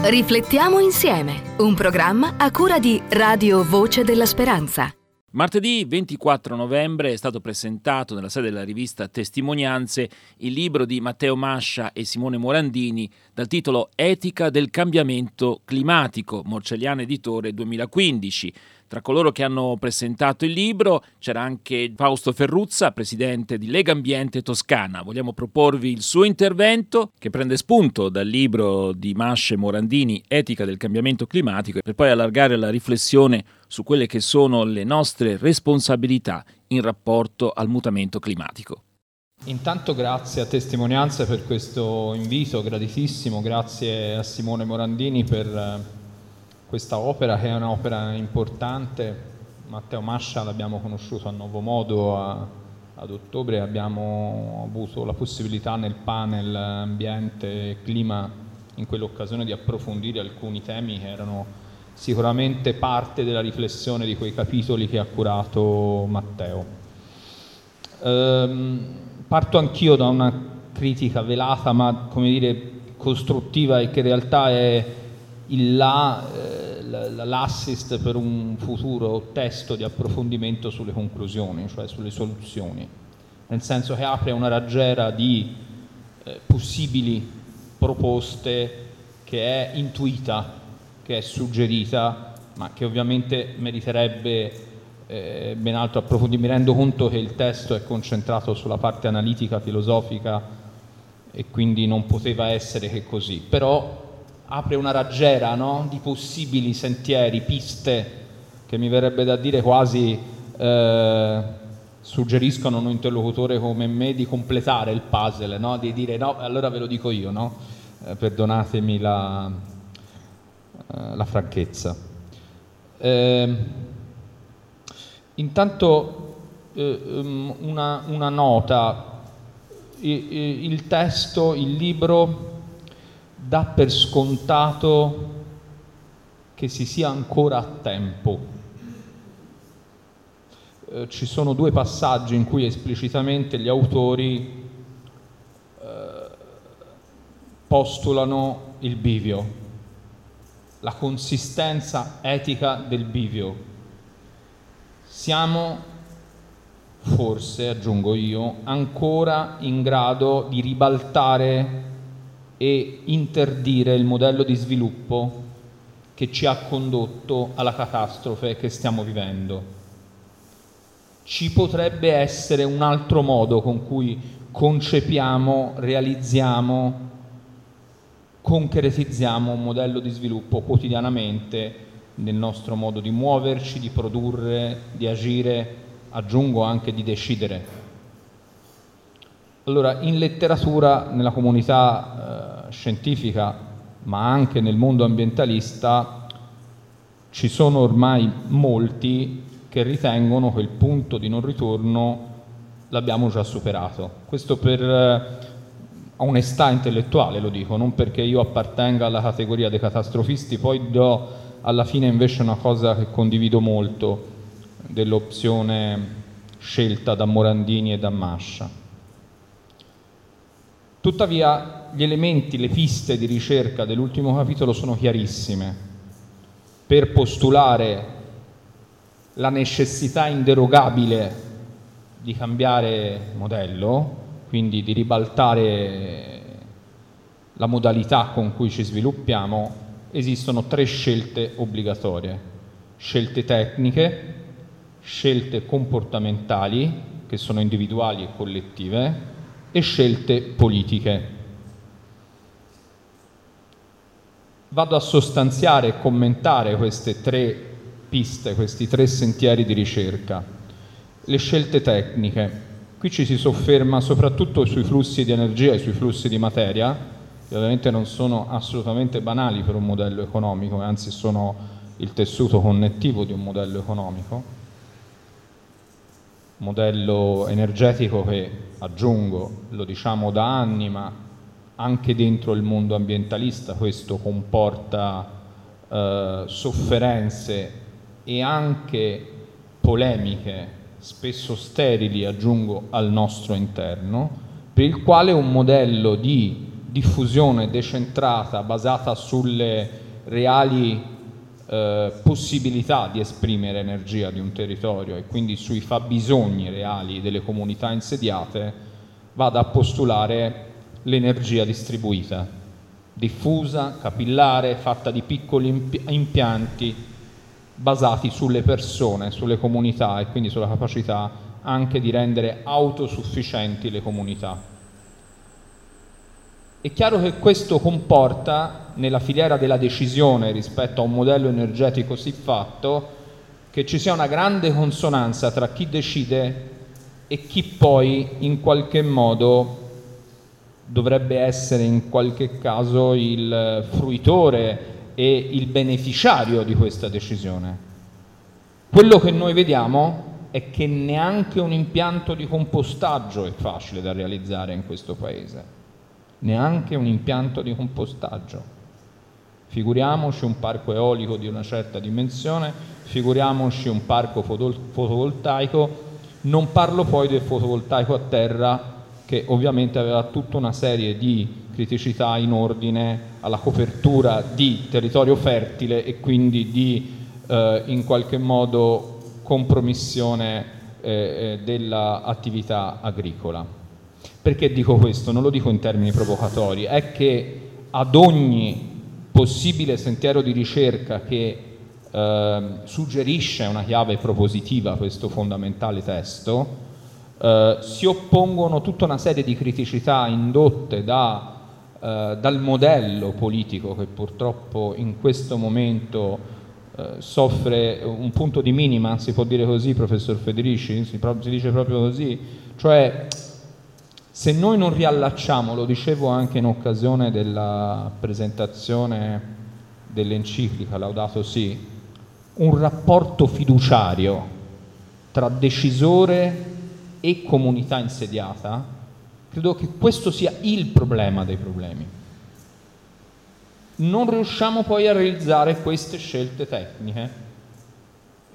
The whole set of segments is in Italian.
Riflettiamo insieme, un programma a cura di Radio Voce della Speranza. Martedì 24 novembre è stato presentato nella sede della rivista Testimonianze il libro di Matteo Mascia e Simone Morandini dal titolo Etica del cambiamento climatico, Morcelliana Editore 2015. Tra coloro che hanno presentato il libro c'era anche Fausto Ferruzza, presidente di Lega Ambiente Toscana. Vogliamo proporvi il suo intervento che prende spunto dal libro di Masce Morandini Etica del cambiamento climatico per poi allargare la riflessione su quelle che sono le nostre responsabilità in rapporto al mutamento climatico. Intanto grazie a Testimonianze per questo invito graditissimo, grazie a Simone Morandini per eh, questa opera che è un'opera importante. Matteo Mascia l'abbiamo conosciuto a Nuovo Modo a, ad ottobre, abbiamo avuto la possibilità nel panel ambiente e clima in quell'occasione di approfondire alcuni temi che erano sicuramente parte della riflessione di quei capitoli che ha curato Matteo. Ehm, parto anch'io da una critica velata ma come dire costruttiva e che in realtà è il là, eh, l'assist per un futuro testo di approfondimento sulle conclusioni, cioè sulle soluzioni, nel senso che apre una raggiera di eh, possibili proposte che è intuita, che è suggerita, ma che ovviamente meriterebbe eh, ben altro approfondimento. Mi rendo conto che il testo è concentrato sulla parte analitica, filosofica e quindi non poteva essere che così, però apre una raggiera no? di possibili sentieri, piste, che mi verrebbe da dire quasi eh, suggeriscono a un interlocutore come me di completare il puzzle, no? di dire no, allora ve lo dico io, no? eh, perdonatemi la, eh, la franchezza. Ehm, intanto um, una, una, nota, il testo, il libro dà per scontato che si sia ancora a tempo. Eh, ci sono due passaggi in cui esplicitamente gli autori eh, postulano il bivio, la consistenza etica del bivio. Siamo forse, aggiungo io, ancora in grado di ribaltare e interdire il modello di sviluppo che ci ha condotto alla catastrofe che stiamo vivendo. Ci potrebbe essere un altro modo con cui concepiamo, realizziamo, concretizziamo un modello di sviluppo quotidianamente nel nostro modo di muoverci, di produrre, di agire, aggiungo anche di decidere. Allora, in letteratura, nella comunità eh, scientifica, ma anche nel mondo ambientalista, ci sono ormai molti che ritengono che il punto di non ritorno l'abbiamo già superato. Questo per eh, onestà intellettuale lo dico, non perché io appartenga alla categoria dei catastrofisti, poi do alla fine invece una cosa che condivido molto dell'opzione scelta da Morandini e da Mascia. Tuttavia gli elementi, le piste di ricerca dell'ultimo capitolo sono chiarissime. Per postulare la necessità inderogabile di cambiare modello, quindi di ribaltare la modalità con cui ci sviluppiamo, esistono tre scelte obbligatorie, scelte tecniche, scelte comportamentali, che sono individuali e collettive, e scelte politiche. Vado a sostanziare e commentare queste tre piste, questi tre sentieri di ricerca. Le scelte tecniche. Qui ci si sofferma soprattutto sui flussi di energia e sui flussi di materia, che ovviamente non sono assolutamente banali per un modello economico, anzi sono il tessuto connettivo di un modello economico modello energetico che, aggiungo, lo diciamo da anni, ma anche dentro il mondo ambientalista questo comporta eh, sofferenze e anche polemiche, spesso sterili, aggiungo, al nostro interno, per il quale un modello di diffusione decentrata basata sulle reali eh, possibilità di esprimere energia di un territorio e quindi sui fabbisogni reali delle comunità insediate, vada a postulare l'energia distribuita, diffusa, capillare, fatta di piccoli impianti basati sulle persone, sulle comunità e quindi sulla capacità anche di rendere autosufficienti le comunità. È chiaro che questo comporta nella filiera della decisione rispetto a un modello energetico siffatto che ci sia una grande consonanza tra chi decide e chi poi in qualche modo dovrebbe essere in qualche caso il fruitore e il beneficiario di questa decisione. Quello che noi vediamo è che neanche un impianto di compostaggio è facile da realizzare in questo paese neanche un impianto di compostaggio. Figuriamoci un parco eolico di una certa dimensione, figuriamoci un parco fotovoltaico, non parlo poi del fotovoltaico a terra che ovviamente aveva tutta una serie di criticità in ordine alla copertura di territorio fertile e quindi di eh, in qualche modo compromissione eh, eh dell'attività agricola. Perché dico questo? Non lo dico in termini provocatori, è che ad ogni possibile sentiero di ricerca che eh, suggerisce una chiave propositiva a questo fondamentale testo, eh, si oppongono tutta una serie di criticità indotte da, eh, dal modello politico che purtroppo in questo momento eh, soffre un punto di minima, si può dire così, professor Federici, si, si dice proprio così, cioè se noi non riallacciamo, lo dicevo anche in occasione della presentazione dell'enciclica Laudato Si, un rapporto fiduciario tra decisore e comunità insediata, credo che questo sia il problema dei problemi. Non riusciamo poi a realizzare queste scelte tecniche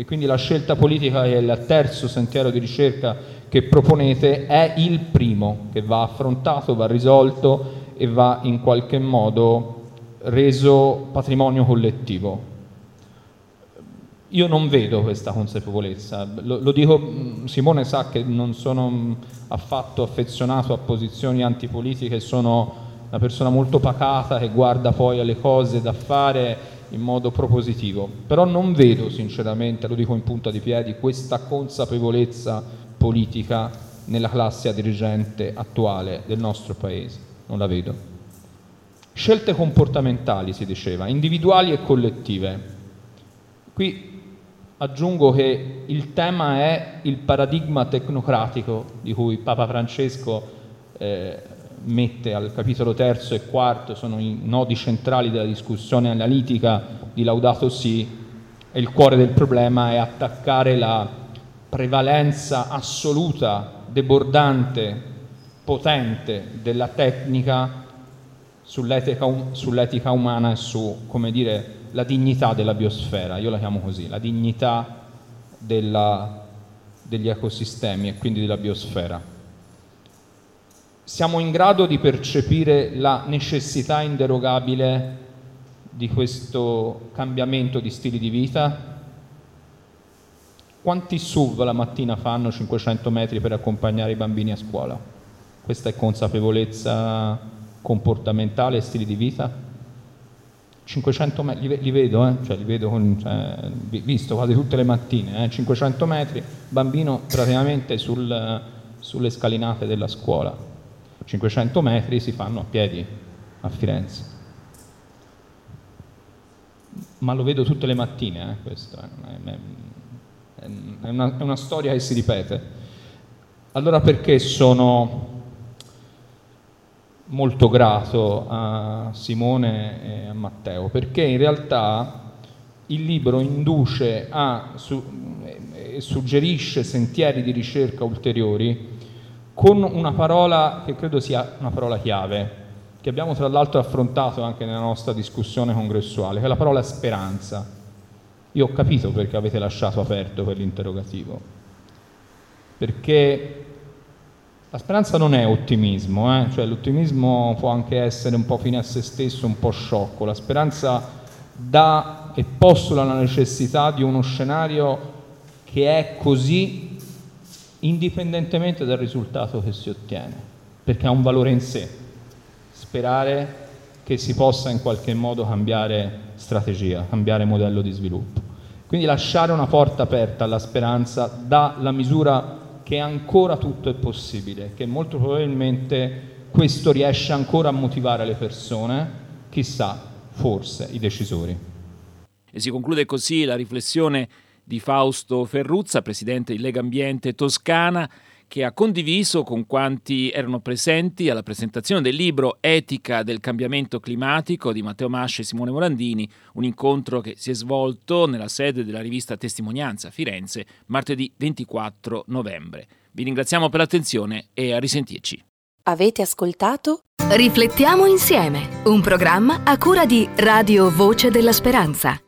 e quindi la scelta politica che è il terzo sentiero di ricerca che proponete è il primo che va affrontato, va risolto e va in qualche modo reso patrimonio collettivo. Io non vedo questa consapevolezza, lo, lo, dico, Simone sa che non sono affatto affezionato a posizioni antipolitiche, sono una persona molto pacata che guarda poi alle cose da fare in modo propositivo, però non vedo sinceramente, lo dico in punta di piedi, questa consapevolezza politica nella classe dirigente attuale del nostro Paese, non la vedo. Scelte comportamentali, si diceva, individuali e collettive. Qui aggiungo che il tema è il paradigma tecnocratico di cui Papa Francesco eh, mette al capitolo terzo e quarto, sono i nodi centrali della discussione analitica di Laudato Si, e il cuore del problema è attaccare la prevalenza assoluta, debordante, potente della tecnica sull'etica, um, sull'etica umana e su, come dire, la dignità della biosfera, io la chiamo così, la dignità della, degli ecosistemi e quindi della biosfera. Siamo in grado di percepire la necessità inderogabile di questo cambiamento di stili di vita? Quanti SUV la mattina fanno 500 metri per accompagnare i bambini a scuola? Questa è consapevolezza comportamentale e stili di vita? 500 metri, li, vedo, eh? cioè, li vedo con, cioè, visto quasi tutte le mattine, eh? 500 metri, bambino praticamente sul, sulle scalinate della scuola. 500 metri si fanno a piedi a Firenze. Ma lo vedo tutte le mattine, eh? questo è, è una, è una storia che si ripete. Allora perché sono molto grato a Simone e a Matteo? Perché in realtà il libro induce a, su, suggerisce sentieri di ricerca ulteriori con una parola che credo sia una parola chiave, che abbiamo tra l'altro affrontato anche nella nostra discussione congressuale, che è la parola speranza. Io ho capito perché avete lasciato aperto quell'interrogativo, perché La speranza non è ottimismo, eh? cioè l'ottimismo può anche essere un po' fine a se stesso, un po' sciocco. La speranza dà e postula la necessità di uno scenario che è così indipendentemente dal risultato che si ottiene, perché ha un valore in sé. Sperare che si possa in qualche modo cambiare strategia, cambiare modello di sviluppo. Quindi lasciare una porta aperta alla speranza dà la misura che ancora tutto è possibile, che molto probabilmente questo riesce ancora a motivare le persone, chissà, forse i decisori. E si conclude così la riflessione di Fausto Ferruzza, presidente di Lega Ambiente Toscana, che ha condiviso con quanti erano presenti alla presentazione del libro Etica del cambiamento climatico di Matteo Masce e Simone Morandini, un incontro che si è svolto nella sede della rivista Testimonianza a Firenze martedì 24 novembre. Vi ringraziamo per l'attenzione e a risentirci. Avete ascoltato? Riflettiamo insieme, un programma a cura di Radio Voce della Speranza.